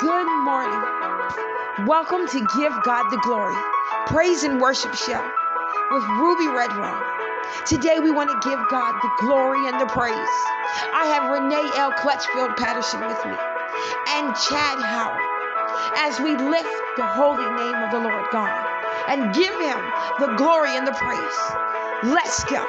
Good morning. Welcome to Give God the Glory, Praise and Worship Show with Ruby Redrum. Today we want to give God the glory and the praise. I have Renee L. Clutchfield Patterson with me and Chad Howard as we lift the holy name of the Lord God and give him the glory and the praise. Let's go.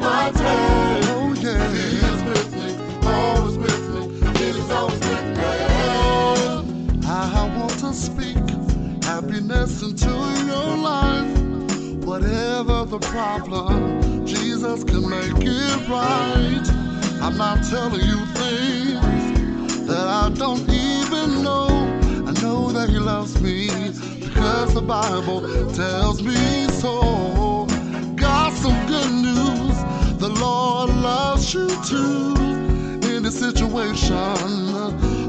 Oh yeah, He is with me, always with me. Jesus always with me. I want to speak happiness into your life. Whatever the problem, Jesus can make it right. I'm not telling you things that I don't even know. I know that He loves me because the Bible tells me so. Got some good news. The Lord loves you too. In this situation,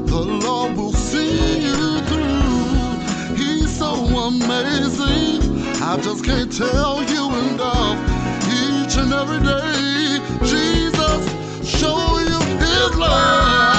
the Lord will see you through. He's so amazing. I just can't tell you enough. Each and every day, Jesus, show you His love.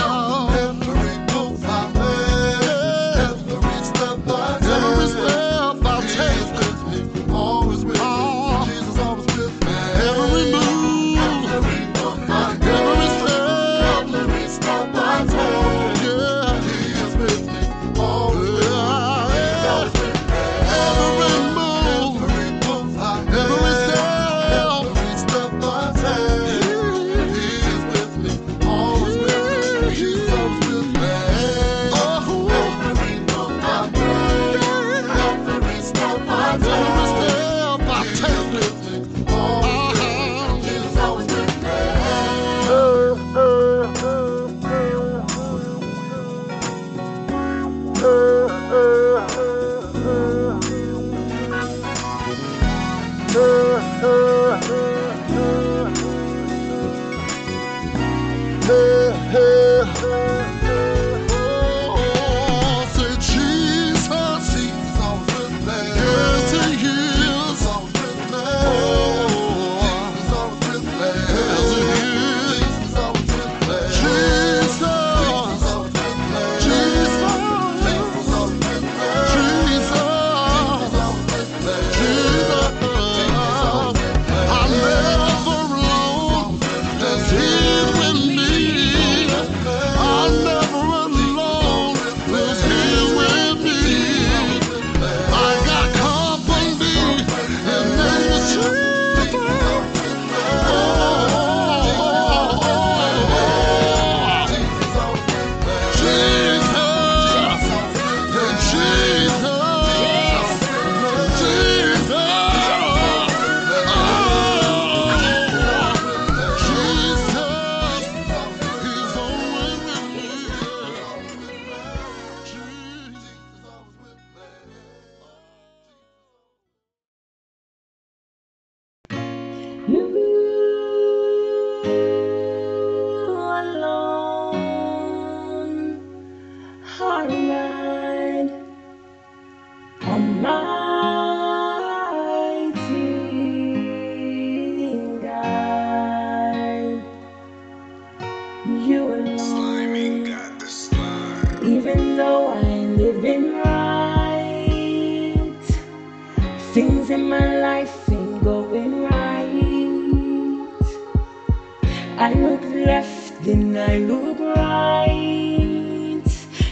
I look left, then I look right.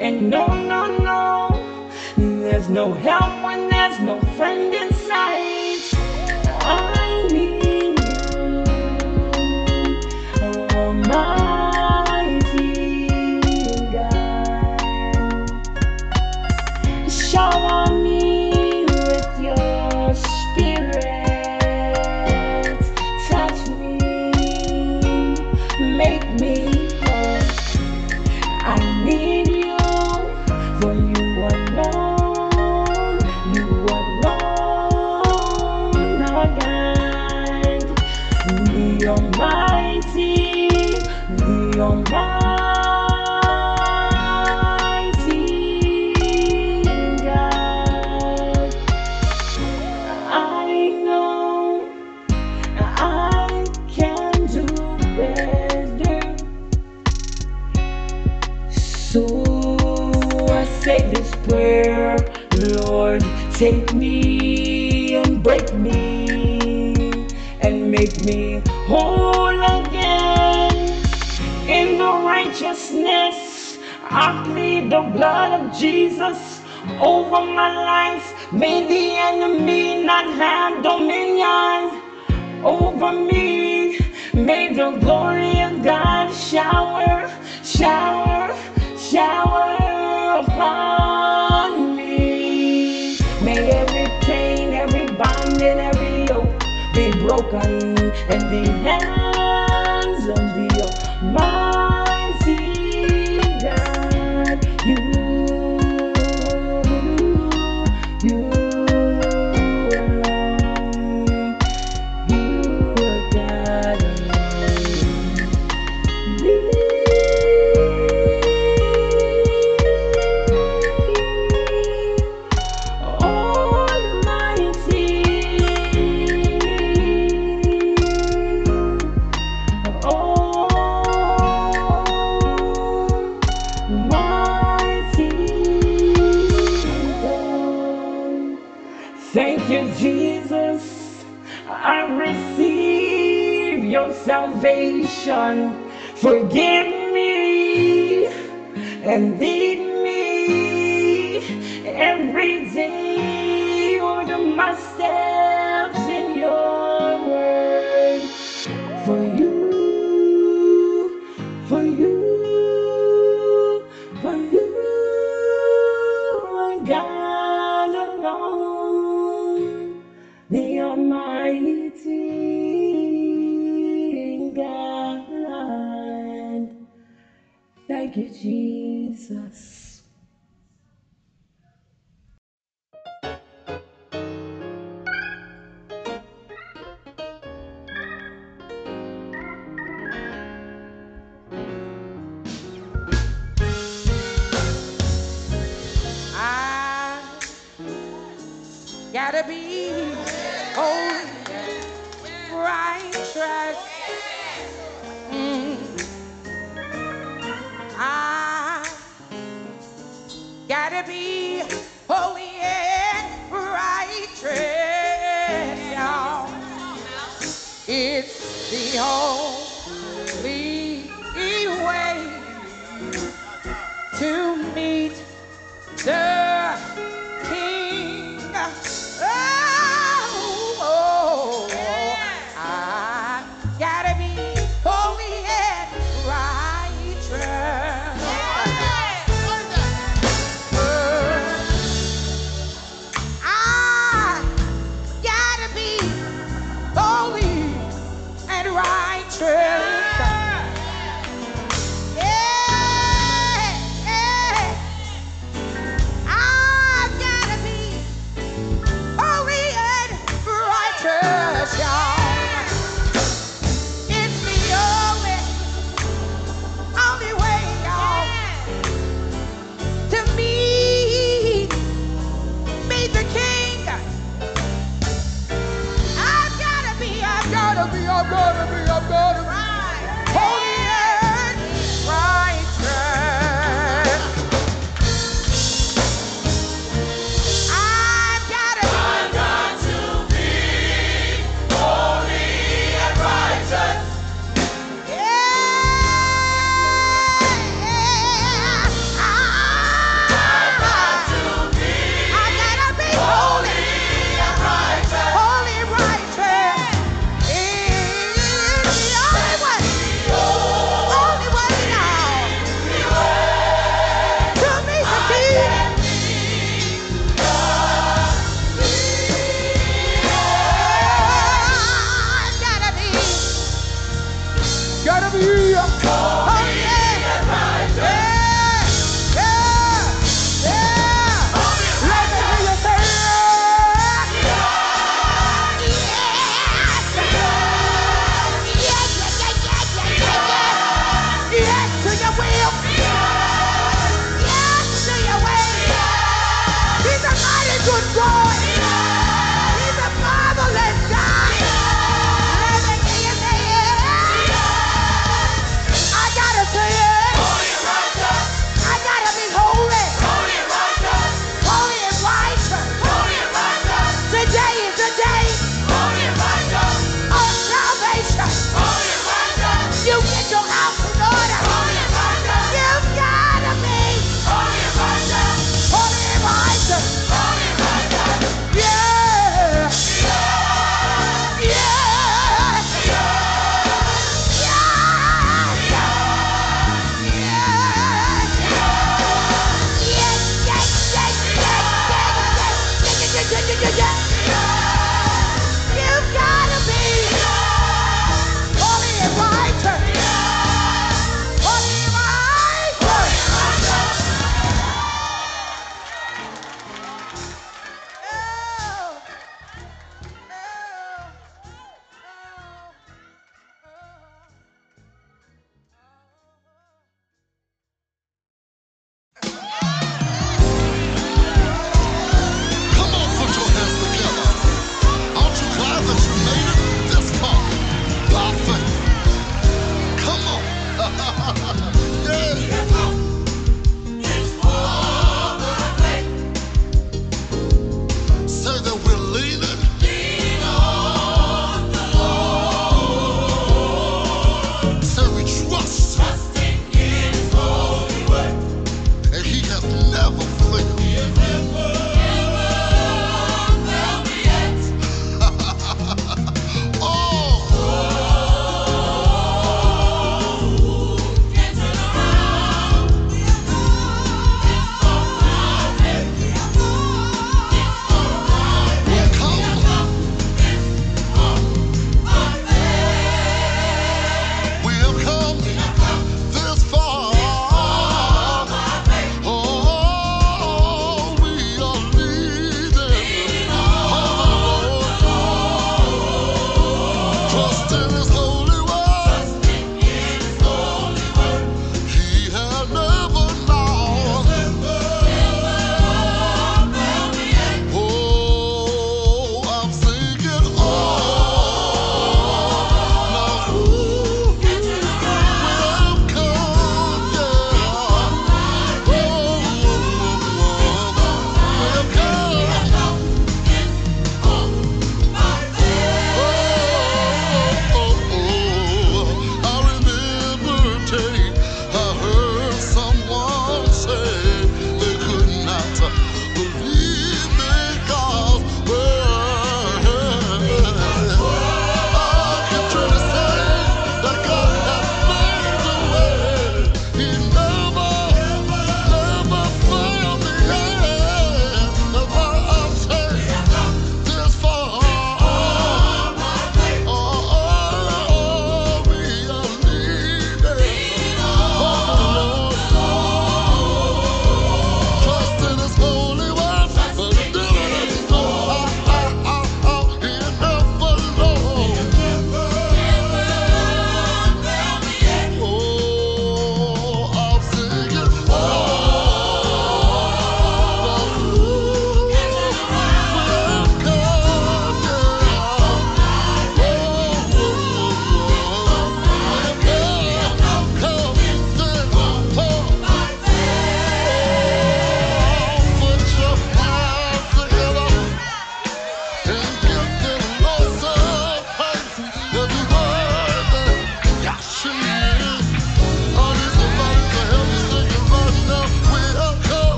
And no, no, no, there's no help when there's no friend in I plead the blood of Jesus over my life. May the enemy not have dominion over me. May the glory of God shower, shower, shower upon me. May every chain, every bond, and every yoke be broken and the enemy. to be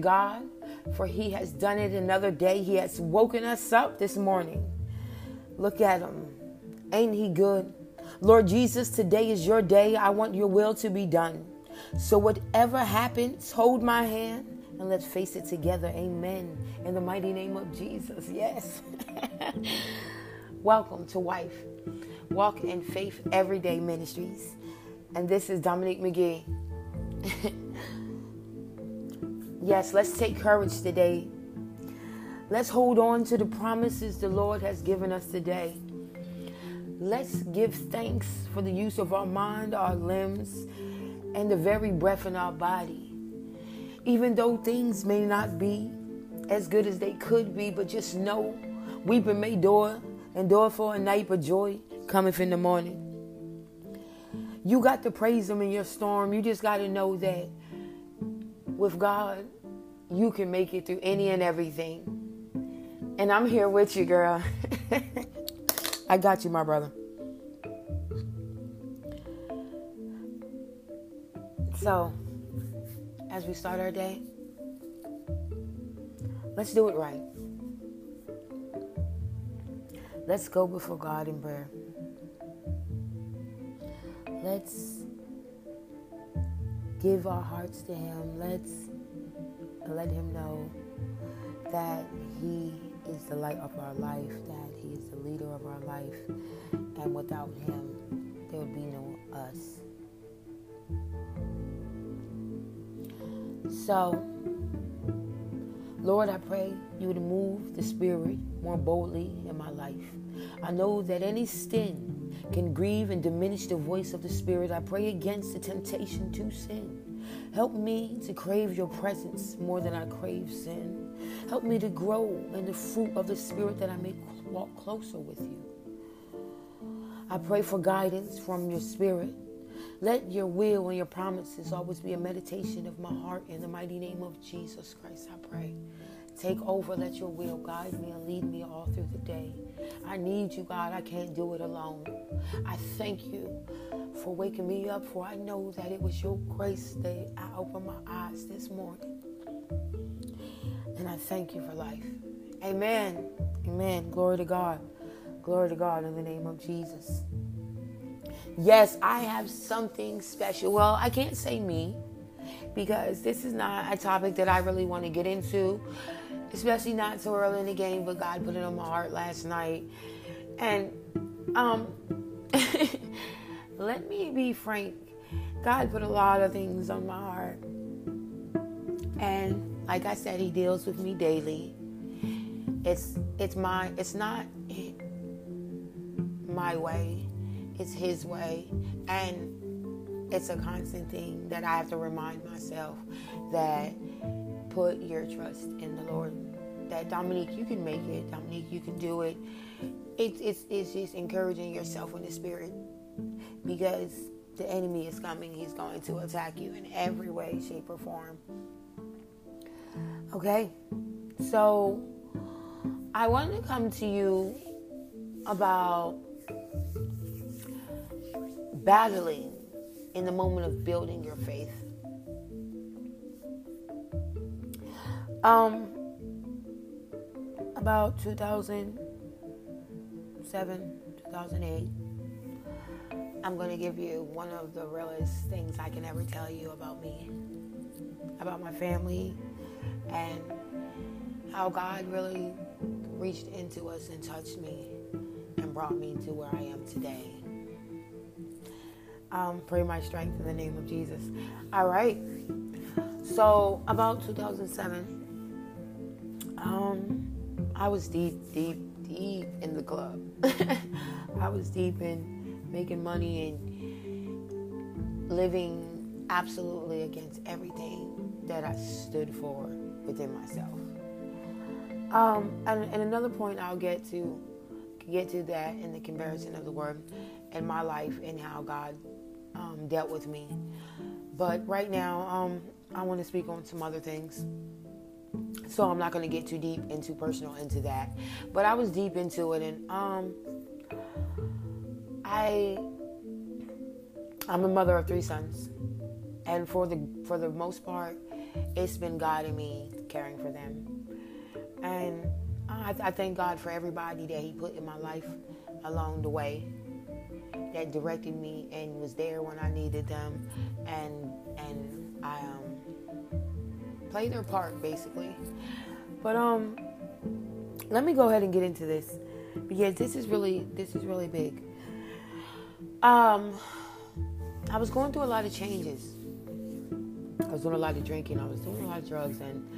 God, for He has done it another day. He has woken us up this morning. Look at Him. Ain't He good? Lord Jesus, today is your day. I want your will to be done. So, whatever happens, hold my hand and let's face it together. Amen. In the mighty name of Jesus. Yes. Welcome to Wife Walk in Faith Everyday Ministries. And this is Dominique McGee. yes, let's take courage today. Let's hold on to the promises the Lord has given us today. Let's give thanks for the use of our mind, our limbs, and the very breath in our body. Even though things may not be as good as they could be, but just know weeping may endure, endure for a night, but joy cometh in the morning. You got to praise Him in your storm. You just got to know that with God, you can make it through any and everything. And I'm here with you, girl. I got you, my brother. So, as we start our day, let's do it right. Let's go before God in prayer. Let's give our hearts to Him. Let's let Him know that He is the light of our life, that He is the leader of our life, and without Him, there would be no us. So, Lord, I pray you would move the Spirit more boldly in my life. I know that any sin can grieve and diminish the voice of the Spirit. I pray against the temptation to sin. Help me to crave your presence more than I crave sin. Help me to grow in the fruit of the Spirit that I may walk closer with you. I pray for guidance from your Spirit. Let your will and your promises always be a meditation of my heart in the mighty name of Jesus Christ. I pray. Take over. Let your will guide me and lead me all through the day. I need you, God. I can't do it alone. I thank you for waking me up, for I know that it was your grace that I opened my eyes this morning. And I thank you for life. Amen. Amen. Glory to God. Glory to God in the name of Jesus. Yes, I have something special. Well, I can't say me because this is not a topic that I really want to get into especially not so early in the game, but God put it on my heart last night. And um, let me be frank, God put a lot of things on my heart. And like I said, He deals with me daily. It's it's my it's not my way, it's His way, and it's a constant thing that I have to remind myself that put your trust in the Lord. That Dominique, you can make it. Dominique, you can do it. It's it's it's just encouraging yourself in the spirit because the enemy is coming. He's going to attack you in every way, shape, or form. Okay, so I want to come to you about battling in the moment of building your faith. Um, about 2007, 2008, I'm going to give you one of the realest things I can ever tell you about me, about my family, and how God really reached into us and touched me and brought me to where I am today. Um, pray my strength in the name of Jesus. All right. So, about 2007, um, I was deep, deep, deep in the club. I was deep in making money and living absolutely against everything that I stood for within myself. Um, and, and another point I'll get to get to that in the comparison of the word in my life and how God um, dealt with me. But right now, um, I want to speak on some other things. So I'm not going to get too deep into personal into that. But I was deep into it and um I I'm a mother of three sons. and for the for the most part, it's been God and me caring for them, and I, I thank God for everybody that He put in my life along the way that directed me and was there when I needed them, and and I um played their part basically. But um, let me go ahead and get into this because this is really this is really big. Um, I was going through a lot of changes. I was doing a lot of drinking. I was doing a lot of drugs, and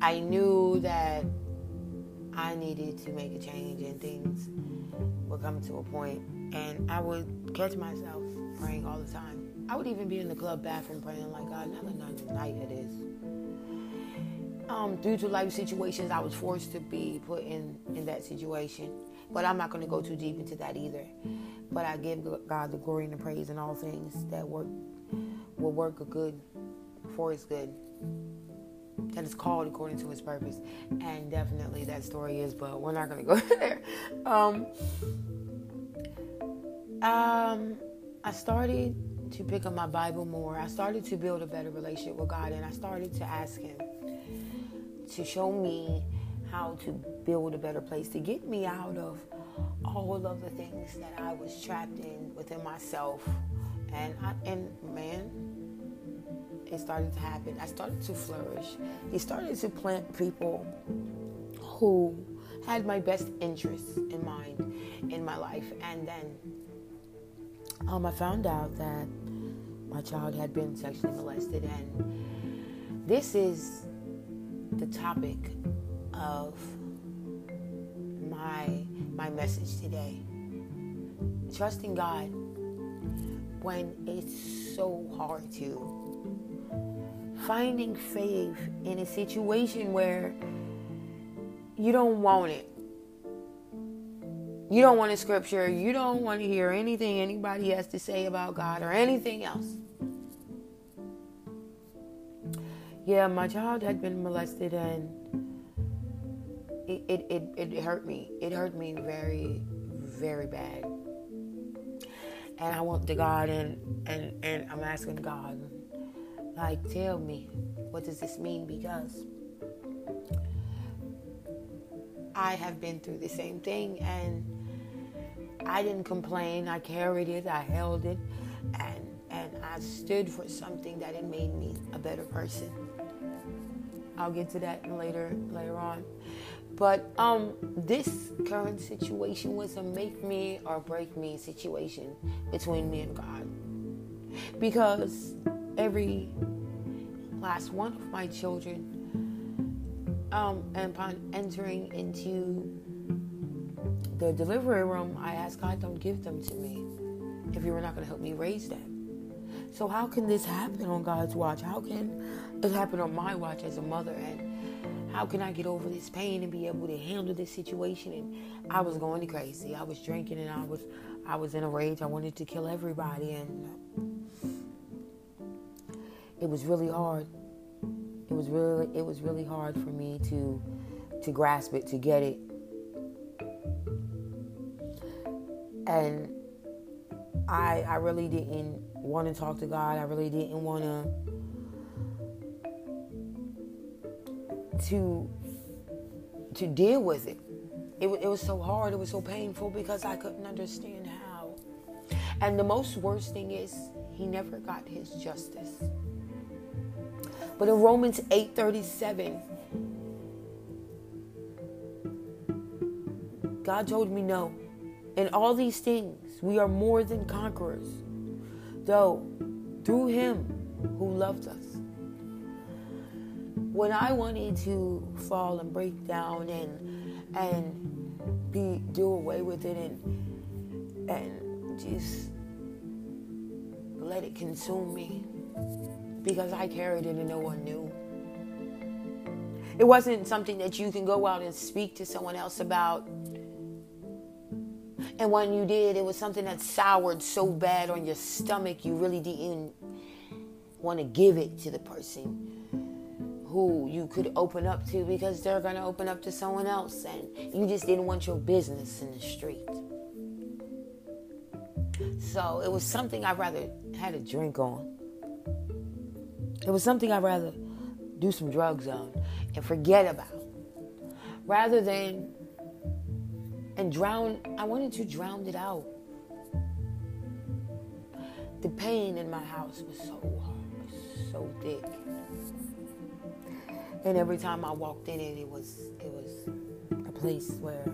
I knew that I needed to make a change, and things would come to a point, and I would catch myself praying all the time. I would even be in the club bathroom praying like, God, another night it is. Um, due to life situations, I was forced to be put in in that situation. But I'm not going to go too deep into that either. But I give God the glory and the praise in all things that work will work a good for His good. That is called according to His purpose, and definitely that story is. But we're not going to go there. Um, um, I started to pick up my Bible more. I started to build a better relationship with God, and I started to ask Him to show me how to build a better place, to get me out of all of the things that I was trapped in within myself. And I, and man, it started to happen. I started to flourish. He started to plant people who had my best interests in mind in my life. And then um, I found out that my child had been sexually molested, and this is the topic of my my message today. Trusting God when it's so hard to. Finding faith in a situation where you don't want it. You don't want a scripture. You don't want to hear anything anybody has to say about God or anything else. Yeah, my child had been molested and it, it, it, it hurt me. It hurt me very, very bad. And I went to God and, and, and I'm asking God, like, tell me, what does this mean? Because I have been through the same thing and I didn't complain. I carried it, I held it, and and I stood for something that it made me a better person. I'll get to that later later on. But um, this current situation was a make me or break me situation between me and God. Because every last one of my children, um, upon entering into the delivery room, I asked God, don't give them to me if you were not going to help me raise them. So, how can this happen on God's watch? How can it happen on my watch as a mother? And how can I get over this pain and be able to handle this situation? And I was going crazy. I was drinking and I was I was in a rage. I wanted to kill everybody and it was really hard. It was really it was really hard for me to to grasp it, to get it. And I I really didn't want to talk to God. I really didn't want to to to deal with it. it. It was so hard. It was so painful because I couldn't understand how. And the most worst thing is he never got his justice. But in Romans 8:37, God told me no. In all these things, we are more than conquerors. Though through him who loved us when I wanted to fall and break down and and be do away with it and and just let it consume me because I carried it and no one knew. It wasn't something that you can go out and speak to someone else about. And when you did, it was something that soured so bad on your stomach, you really didn't want to give it to the person who you could open up to because they're going to open up to someone else and you just didn't want your business in the street. So it was something I rather had a drink on. It was something I'd rather do some drugs on and forget about rather than and drown. I wanted to drown it out. The pain in my house was so so thick. And every time I walked in it, it was it was a place where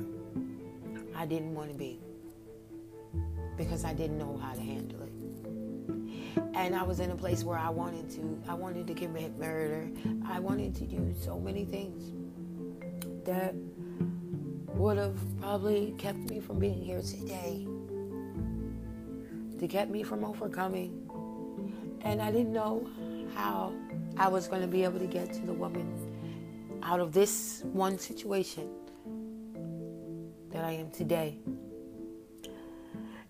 I didn't want to be because I didn't know how to handle it. And I was in a place where I wanted to I wanted to commit murder. I wanted to do so many things that would have probably kept me from being here today. To kept me from overcoming. And I didn't know how I was going to be able to get to the woman out of this one situation that I am today.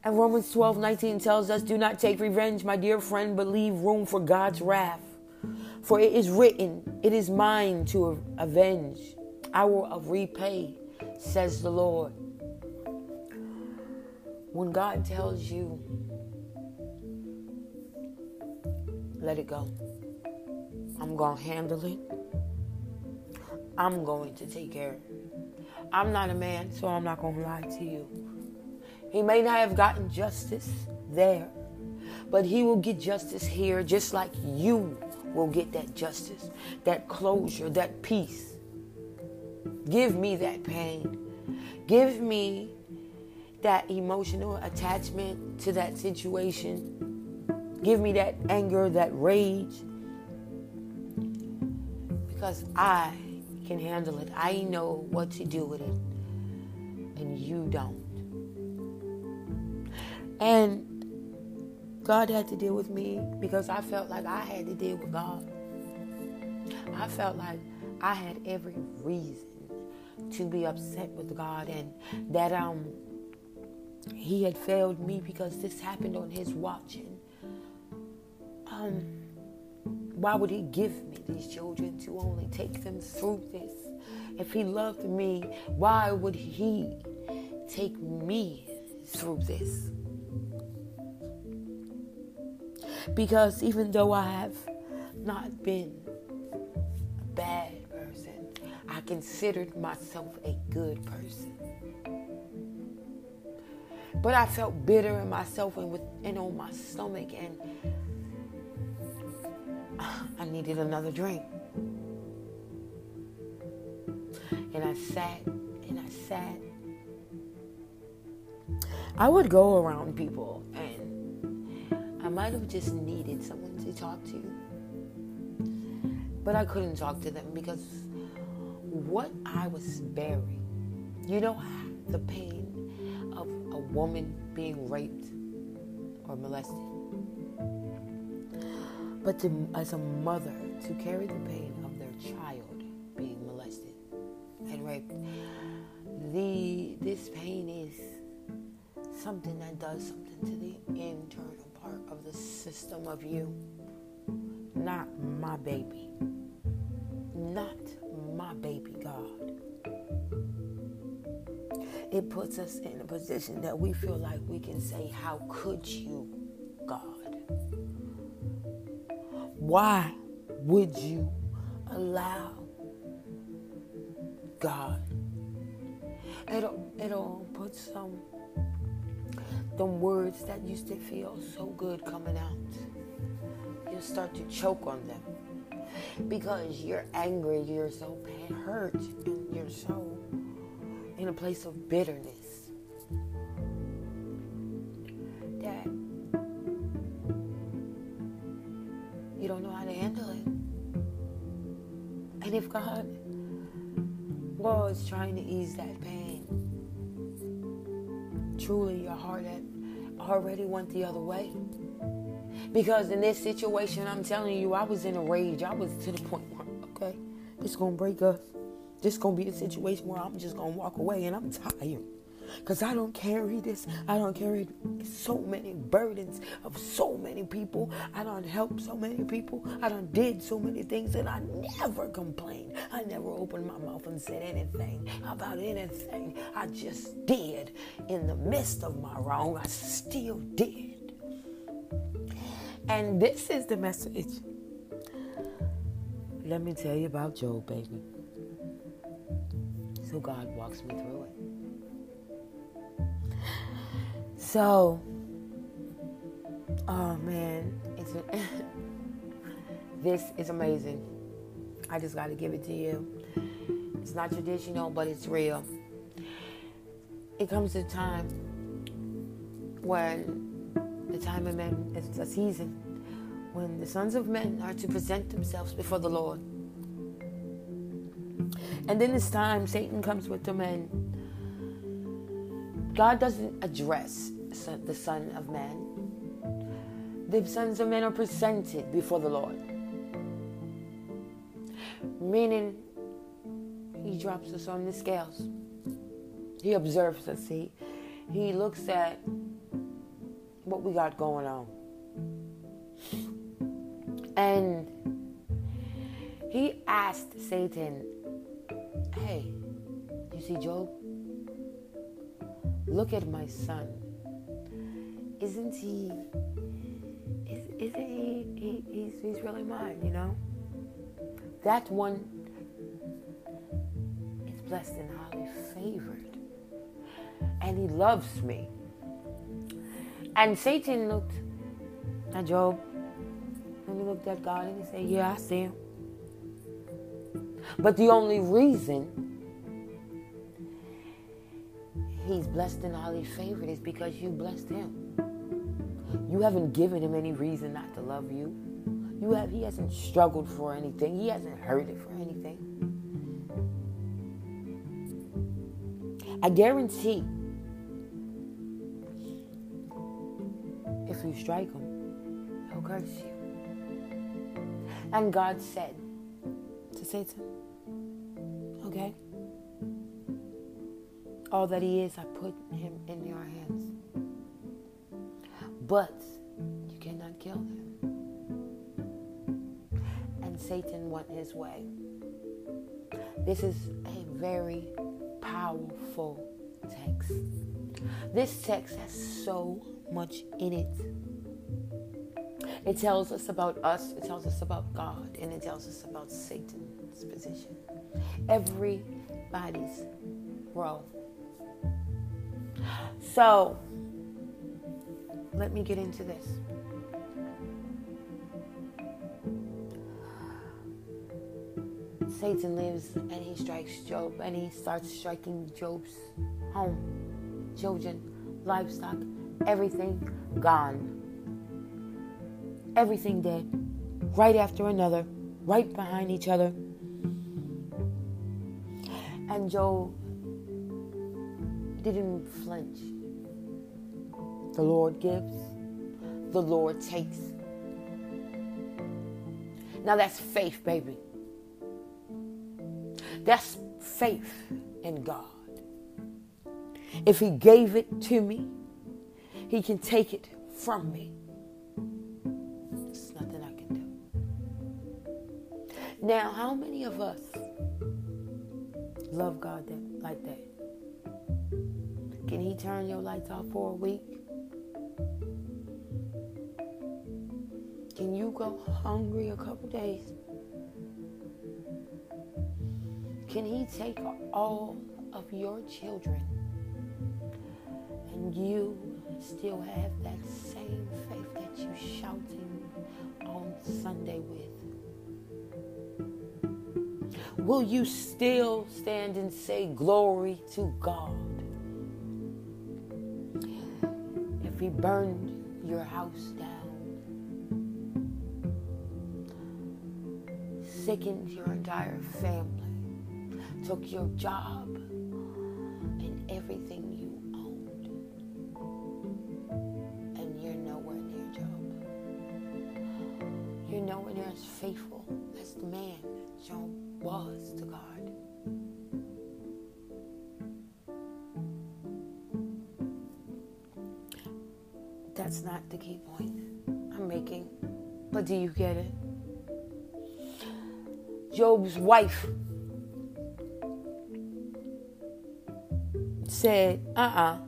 And Romans 12 19 tells us, Do not take revenge, my dear friend, but leave room for God's wrath. For it is written, It is mine to avenge. I will repay, says the Lord. When God tells you, let it go. I'm going to handle it. I'm going to take care. I'm not a man, so I'm not going to lie to you. He may not have gotten justice there, but he will get justice here just like you will get that justice, that closure, that peace. Give me that pain. Give me that emotional attachment to that situation. Give me that anger, that rage. Because I can handle it. I know what to do with it. And you don't. And God had to deal with me because I felt like I had to deal with God. I felt like I had every reason to be upset with God and that um he had failed me because this happened on his watch and um why would he give me these children to only take them through this? If he loved me why would he take me through this? Because even though I have not been bad I considered myself a good person. But I felt bitter in myself and, with, and on my stomach, and I needed another drink. And I sat and I sat. I would go around people, and I might have just needed someone to talk to. But I couldn't talk to them because what I was bearing. You know the pain of a woman being raped or molested. But to, as a mother, to carry the pain of their child being molested and raped, the this pain is something that does something to the internal part of the system of you. Not my baby. Not my baby God. It puts us in a position that we feel like we can say, How could you, God? Why would you allow God? It'll, it'll put some um, the words that used to feel so good coming out. You'll start to choke on them because you're angry, you're so hurt, and you're so in a place of bitterness that you don't know how to handle it. And if God was trying to ease that pain, truly your heart had already went the other way. Because in this situation, I'm telling you, I was in a rage. I was to the point where, okay, this gonna break us. This gonna be a situation where I'm just gonna walk away and I'm tired. Cause I don't carry this. I don't carry so many burdens of so many people. I don't help so many people. I don't did so many things and I never complained. I never opened my mouth and said anything about anything. I just did. In the midst of my wrong, I still did. And this is the message let me tell you about Job, baby. So God walks me through it. So, oh man, it's this is amazing. I just got to give it to you. It's not traditional, but it's real. It comes a time when the time of men is a season when the sons of men are to present themselves before the Lord. And in this time Satan comes with the men. God doesn't address the Son of Man. The sons of men are presented before the Lord. Meaning, He drops us on the scales. He observes us. He, he looks at what we got going on. And he asked Satan, Hey, you see Job? Look at my son. Isn't he? Is, isn't he, he? He's, he's really mine, you know? That one is blessed and highly favored. And he loves me. And Satan looked at Job and he looked at God and he said, Yeah, I see him. But the only reason he's blessed and highly favored is because you blessed him. You haven't given him any reason not to love you. You have he hasn't struggled for anything. He hasn't hurt it for anything. I guarantee you strike him, he'll curse you. And God said to Satan, Okay? All that he is, I put him in your hands. But you cannot kill him. And Satan went his way. This is a very powerful text. This text has so much in it. It tells us about us, it tells us about God, and it tells us about Satan's position. Everybody's role. So, let me get into this. Satan lives and he strikes Job and he starts striking Job's home, children, livestock, everything gone. Everything dead, right after another, right behind each other. And Job didn't flinch. The Lord gives, the Lord takes. Now that's faith, baby. That's faith in God. If He gave it to me, He can take it from me. There's nothing I can do. Now, how many of us love God that, like that? Can He turn your lights off for a week? Can you go hungry a couple days? Can He take all of your children and you still have that same faith that you shouting on Sunday with? Will you still stand and say glory to God? If He burned your house down, sickened your entire family, took your job and everything You're you're as faithful as the man that Job was to God. That's not the key point I'm making, but do you get it? Job's wife said, uh uh-uh. uh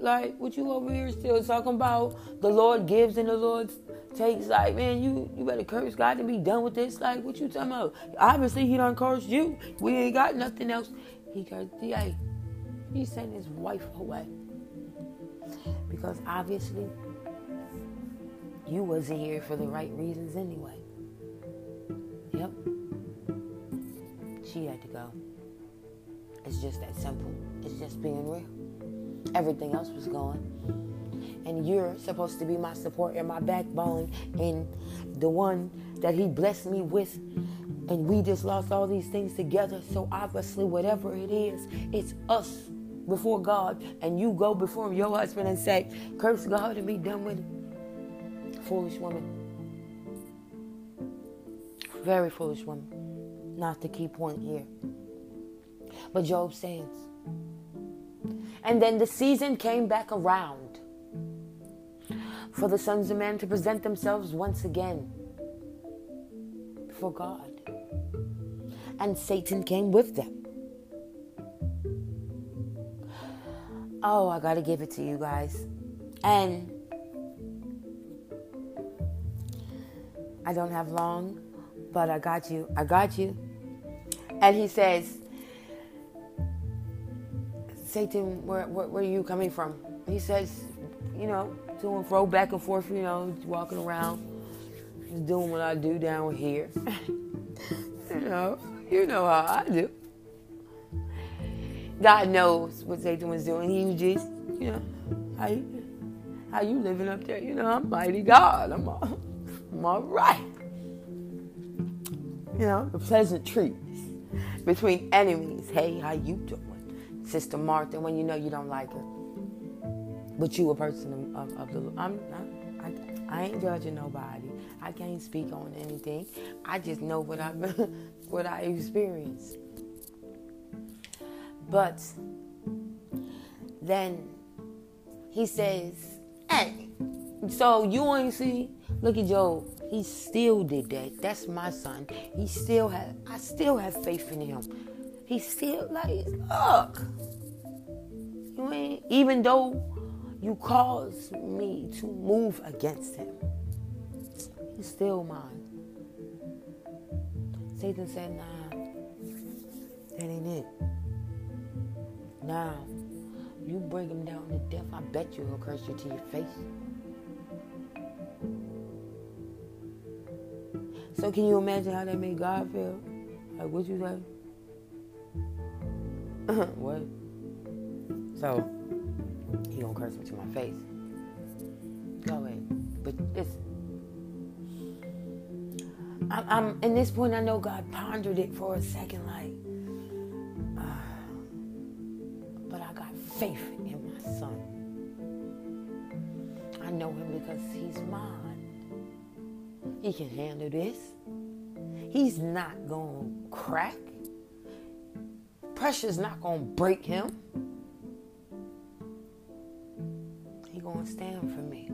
Like, what you over here still talking about? The Lord gives and the Lord takes like, man, you you better curse God to be done with this. Like, what you talking about? Obviously, he done cursed you. We ain't got nothing else. He cursed, yeah, he sent his wife away because obviously you wasn't here for the right reasons anyway. Yep, she had to go. It's just that simple. It's just being real. Everything else was gone and you're supposed to be my support and my backbone and the one that he blessed me with. And we just lost all these things together. So obviously whatever it is it's us before god. And you go before your husband and say curse god and be done with it. Foolish woman. Very foolish woman. Not the key point here. But job says and then the season came back around for the sons of men to present themselves once again before God. And Satan came with them. Oh, I got to give it to you guys. And I don't have long, but I got you. I got you. And he says, Satan, where, where, where are you coming from? He says, you know, to and fro, back and forth, you know, walking around, just doing what I do down here. you know, you know how I do. God knows what Satan was doing. He was just, you know, how you, how you living up there? You know, I'm mighty God. I'm all, I'm all right. You know, the pleasant treats between enemies. Hey, how you doing, Sister Martha? When you know you don't like her. But you a person of, of, the. I'm. I, I, I ain't judging nobody. I can't speak on anything. I just know what I've what I experienced. But then he says, "Hey, so you ain't see? Look at Job. He still did that. That's my son. He still had. I still have faith in him. He still like look. You ain't even though." You caused me to move against him. He's still mine. Satan said, Nah, that ain't it. Now, you bring him down to death, I bet you he'll curse you to your face. So, can you imagine how that made God feel? Like, what you say? what? So, he gonna curse me to my face. Go ahead. But it's I'm, I'm in this point. I know God pondered it for a second, like, uh, but I got faith in my son. I know him because he's mine. He can handle this. He's not gonna crack. Pressure's not gonna break him. Stand for me.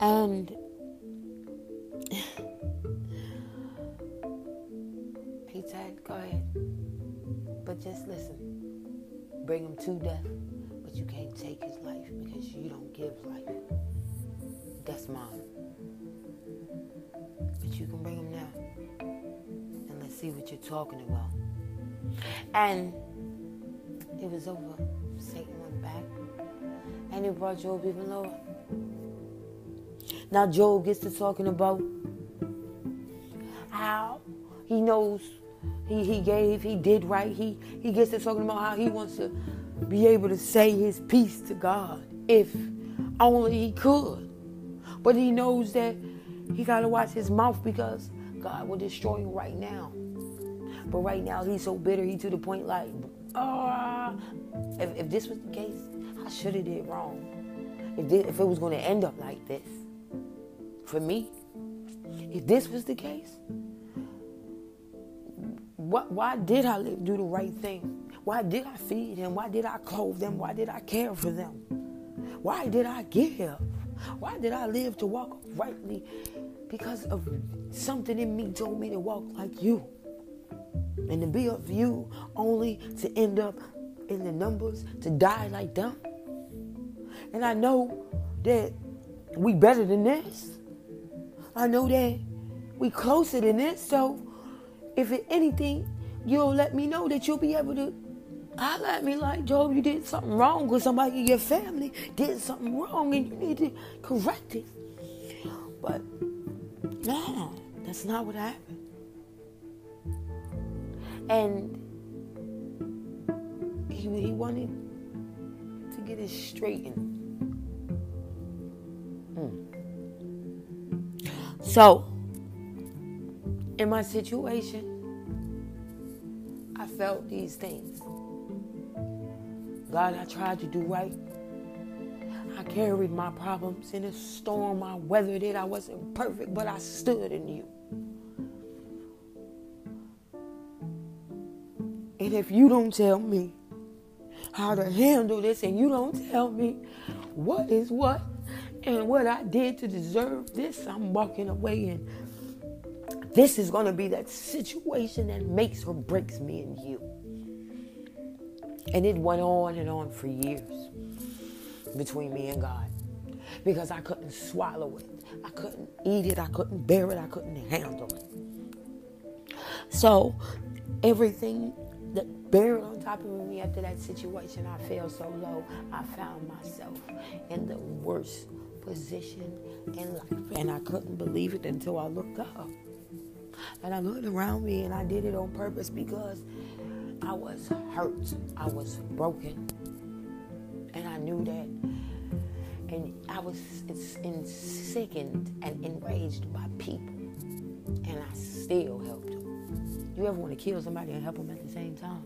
And he said, Go ahead. But just listen. Bring him to death, but you can't take his life because you don't give life. That's mine. But you can bring him now. And let's see what you're talking about. And it was over. Satan went back and it brought Job even lower. Now Job gets to talking about how he knows he, he gave, he did right. He he gets to talking about how he wants to be able to say his piece to God if only he could. But he knows that he gotta watch his mouth because God will destroy him right now. But right now he's so bitter, he to the point like, oh, if, if this was the case, I should have did wrong. If, this, if it was going to end up like this, for me, if this was the case, what, why did I do the right thing? Why did I feed them? Why did I clothe them? Why did I care for them? Why did I give? Why did I live to walk rightly? Because of something in me told me to walk like you. And to be of you only to end up in the numbers, to die like them. And I know that we better than this. I know that we closer than this. So if it anything, you'll let me know that you'll be able to holler at me like, Job, you did something wrong with somebody in your family did something wrong and you need to correct it. But no, that's not what happened. And he, he wanted to get it straightened. So, in my situation, I felt these things. God, I tried to do right. I carried my problems in a storm. I weathered it. I wasn't perfect, but I stood in you. And if you don't tell me how to handle this and you don't tell me what is what and what I did to deserve this, I'm walking away and this is going to be that situation that makes or breaks me and you. And it went on and on for years between me and God because I couldn't swallow it. I couldn't eat it. I couldn't bear it. I couldn't handle it. So everything that buried on top of me after that situation, I fell so low, I found myself in the worst position in life. And I couldn't believe it until I looked up. And I looked around me and I did it on purpose because I was hurt. I was broken. And I knew that. And I was sickened and enraged by people. And I still helped them. You ever want to kill somebody and help them at the same time?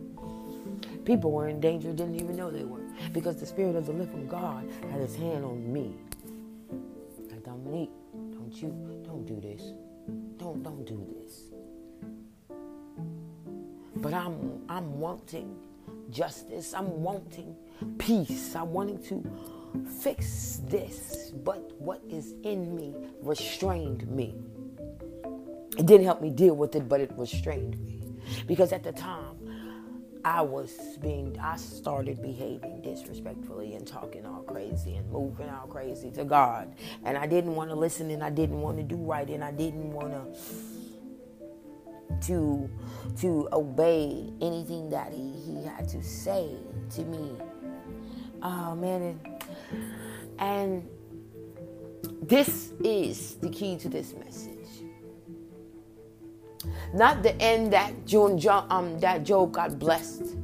People were in danger, didn't even know they were. Because the Spirit of the living God had his hand on me. Don't you, don't do this. Don't, don't do this. But I'm I'm wanting justice. I'm wanting peace. I'm wanting to fix this. But what is in me restrained me. It didn't help me deal with it, but it restrained me. Because at the time, I was being, I started behaving disrespectfully and talking all crazy and moving all crazy to God. And I didn't want to listen and I didn't want to do right and I didn't want to to to obey anything that he, he had to say to me. Oh man, and, and this is the key to this message. Not the end that Job, um, that Job got blessed.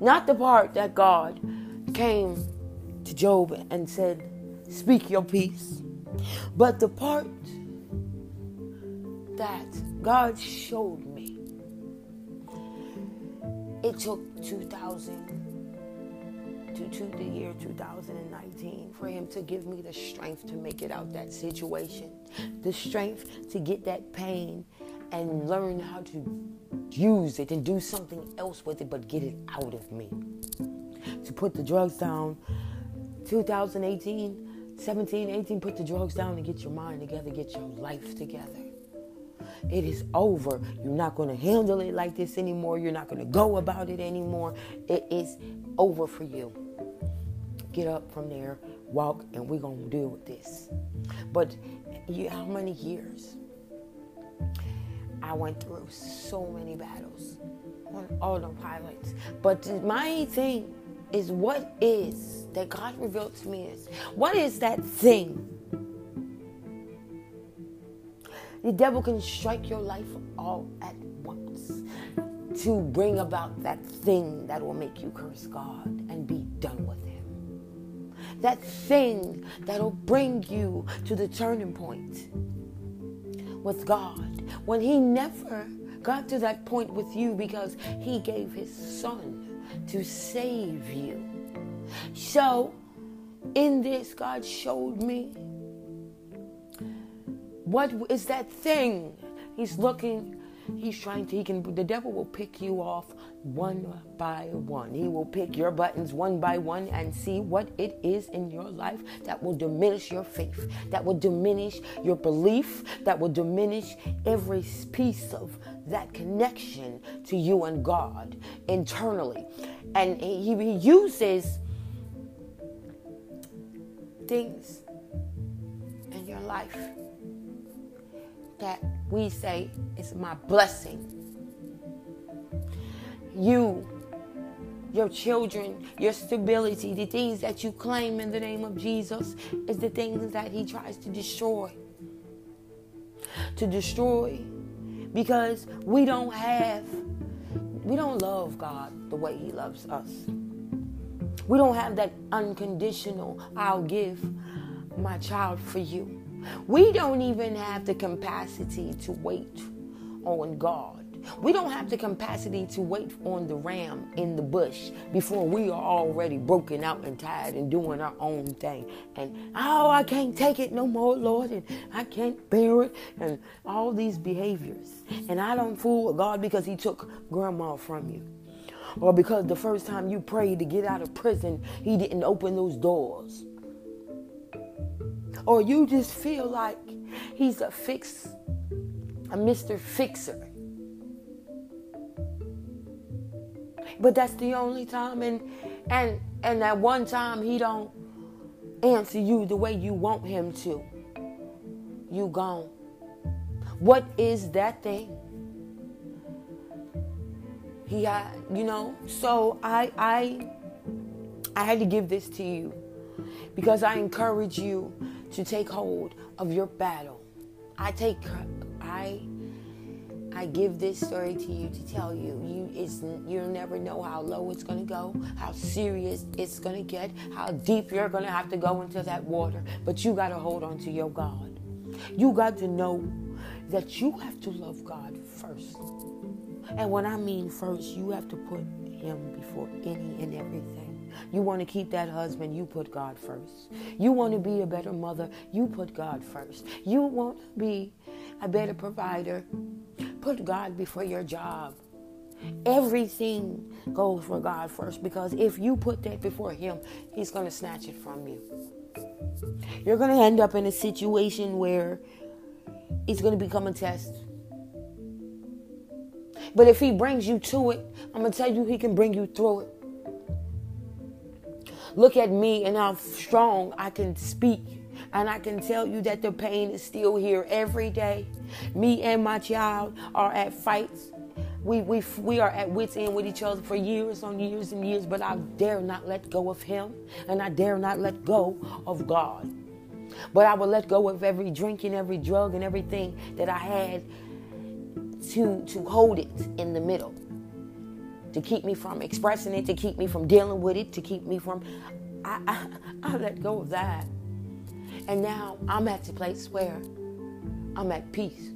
Not the part that God came to Job and said, "Speak your piece," but the part that God showed me. It took 2000 to, to the year 2019 for him to give me the strength to make it out that situation, the strength to get that pain and learn how to use it and do something else with it, but get it out of me. To put the drugs down, 2018, 17, 18, put the drugs down and get your mind together, get your life together. It is over. You're not going to handle it like this anymore. You're not going to go about it anymore. It is over for you. Get up from there, walk, and we're going to deal with this. But you, how many years? I went through so many battles on autopilot. But my thing is what is that God revealed to me is what is that thing the devil can strike your life all at once to bring about that thing that will make you curse God and be. That thing that will bring you to the turning point with God when He never got to that point with you because He gave His Son to save you. So, in this, God showed me what is that thing? He's looking, he's trying to, he can, the devil will pick you off one by one. He will pick your buttons one by one and see what it is in your life that will diminish your faith, that will diminish your belief, that will diminish every piece of that connection to you and God internally. And he, he uses things in your life that we say is my blessing. You, your children, your stability, the things that you claim in the name of Jesus is the things that he tries to destroy. To destroy because we don't have, we don't love God the way he loves us. We don't have that unconditional, I'll give my child for you. We don't even have the capacity to wait on God. We don't have the capacity to wait on the ram in the bush before we are already broken out and tired and doing our own thing. And oh, I can't take it no more, Lord, and I can't bear it, and all these behaviors. And I don't fool with God because He took grandma from you. Or because the first time you prayed to get out of prison, He didn't open those doors or you just feel like he's a fix, a Mr. Fixer. But that's the only time, and and and that one time he don't answer you the way you want him to. You gone. What is that thing? He had, you know. So I I I had to give this to you because I encourage you to take hold of your battle. I take I I give this story to you to tell you you it's you'll never know how low it's gonna go, how serious it's gonna get, how deep you're gonna have to go into that water. But you gotta hold on to your God. You got to know that you have to love God first. And when I mean first, you have to put him before any and everything. You want to keep that husband, you put God first. You want to be a better mother, you put God first. You want to be a better provider, put God before your job. Everything goes for God first because if you put that before Him, He's going to snatch it from you. You're going to end up in a situation where it's going to become a test. But if He brings you to it, I'm going to tell you, He can bring you through it. Look at me and how strong I can speak. And I can tell you that the pain is still here every day. Me and my child are at fights. We, we, we are at wits' end with each other for years on years and years, but I dare not let go of him, and I dare not let go of God. But I will let go of every drink and every drug and everything that I had to, to hold it in the middle to keep me from expressing it, to keep me from dealing with it, to keep me from. I, I, I let go of that. And now I'm at the place where I'm at peace.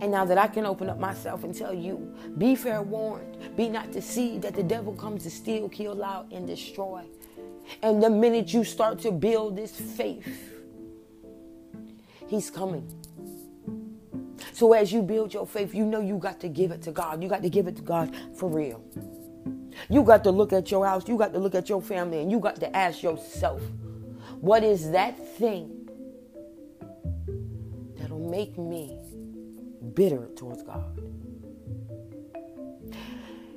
And now that I can open up myself and tell you, be fair warned, be not deceived that the devil comes to steal, kill, out, and destroy. And the minute you start to build this faith, he's coming. So as you build your faith, you know you got to give it to God. You got to give it to God for real. You got to look at your house, you got to look at your family, and you got to ask yourself, what is that thing that'll make me bitter towards God?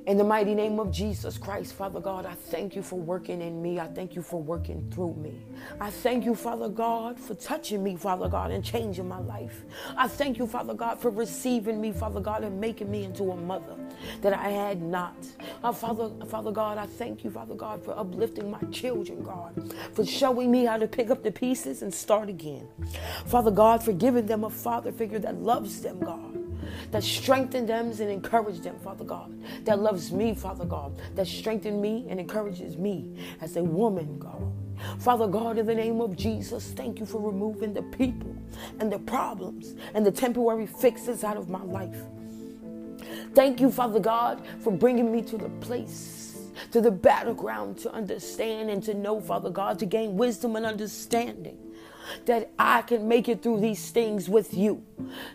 In the mighty name of Jesus Christ, Father God, I thank you for working in me. I thank you for working through me. I thank you, Father God, for touching me, Father God, and changing my life. I thank you, Father God, for receiving me, Father God, and making me into a mother that I had not. Uh, Father, Father God, I thank you, Father God, for uplifting my children, God, for showing me how to pick up the pieces and start again. Father God, for giving them a father figure that loves them, God that strengthen them and encourage them, Father God, that loves me, Father God, that strengthens me and encourages me as a woman, God. Father God, in the name of Jesus, thank you for removing the people and the problems and the temporary fixes out of my life. Thank you, Father God, for bringing me to the place, to the battleground to understand and to know, Father God, to gain wisdom and understanding that I can make it through these things with you.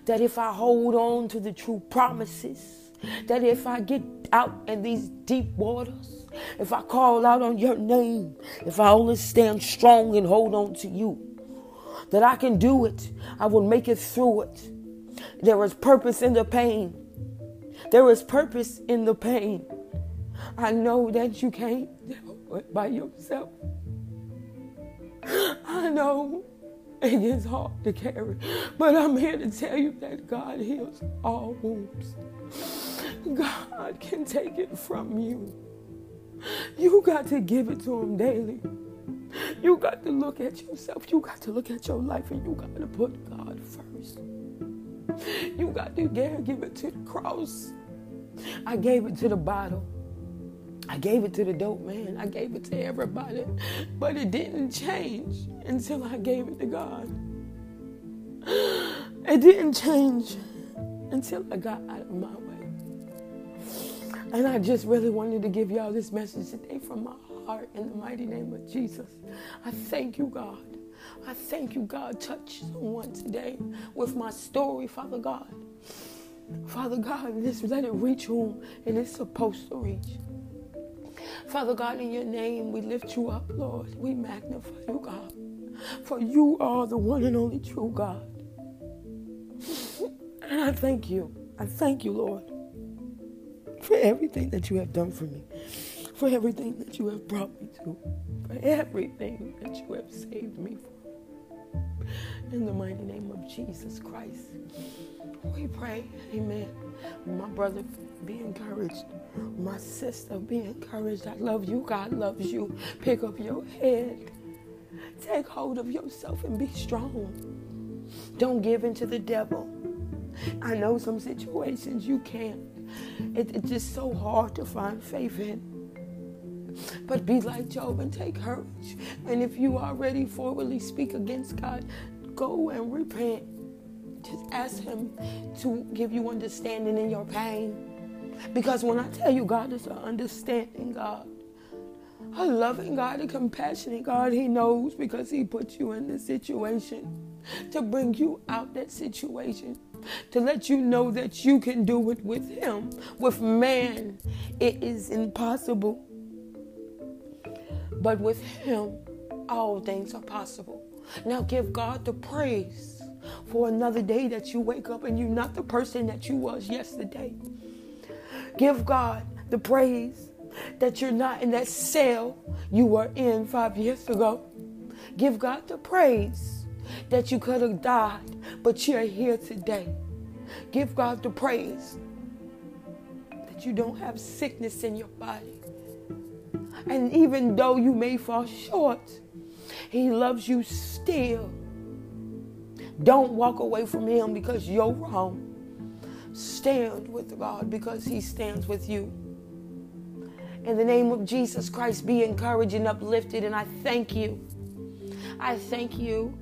That if I hold on to the true promises, that if I get out in these deep waters, if I call out on your name, if I only stand strong and hold on to you, that I can do it. I will make it through it. There is purpose in the pain. There is purpose in the pain. I know that you can't do it by yourself. I know It gets hard to carry. But I'm here to tell you that God heals all wounds. God can take it from you. You got to give it to Him daily. You got to look at yourself. You got to look at your life and you got to put God first. You got to give it to the cross. I gave it to the bottle. I gave it to the dope man. I gave it to everybody. But it didn't change until I gave it to God. It didn't change until I got out of my way. And I just really wanted to give y'all this message today from my heart in the mighty name of Jesus. I thank you, God. I thank you, God. Touch someone today with my story, Father God. Father God, just let it reach whom it is supposed to reach. Father God, in your name, we lift you up, Lord. We magnify you, God. For you are the one and only true God. And I thank you. I thank you, Lord, for everything that you have done for me, for everything that you have brought me to, for everything that you have saved me from. In the mighty name of Jesus Christ, we pray. Amen. My brother, be encouraged. My sister, be encouraged. I love you. God loves you. Pick up your head. Take hold of yourself and be strong. Don't give in to the devil. I know some situations you can't. It, it's just so hard to find faith in. But be like Job and take courage. And if you already forwardly speak against God, go and repent. Just ask Him to give you understanding in your pain. Because when I tell you God is an understanding God, a loving God, a compassionate God, He knows because He put you in this situation to bring you out that situation, to let you know that you can do it with Him. With man, it is impossible. But with Him, all things are possible. Now give God the praise for another day that you wake up and you're not the person that you was yesterday. Give God the praise that you're not in that cell you were in five years ago. Give God the praise that you could have died, but you're here today. Give God the praise that you don't have sickness in your body. And even though you may fall short, He loves you still. Don't walk away from Him because you're wrong. Stand with God because He stands with you. In the name of Jesus Christ, be encouraged and uplifted. And I thank you. I thank you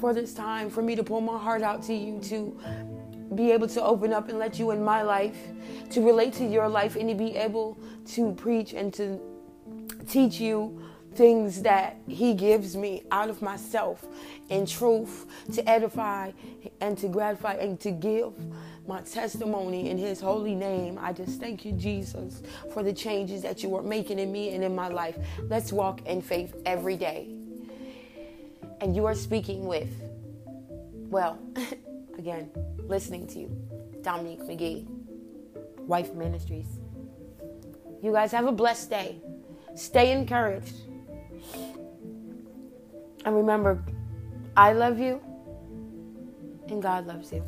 for this time, for me to pour my heart out to you, to be able to open up and let you in my life, to relate to your life, and to be able to preach and to teach you things that He gives me out of myself in truth to edify and to gratify and to give my testimony in His holy name. I just thank you, Jesus, for the changes that you are making in me and in my life. Let's walk in faith every day. And you are speaking with, well, again, listening to you, Dominique McGee, Wife Ministries. You guys have a blessed day. Stay encouraged. And remember, I love you and God loves you.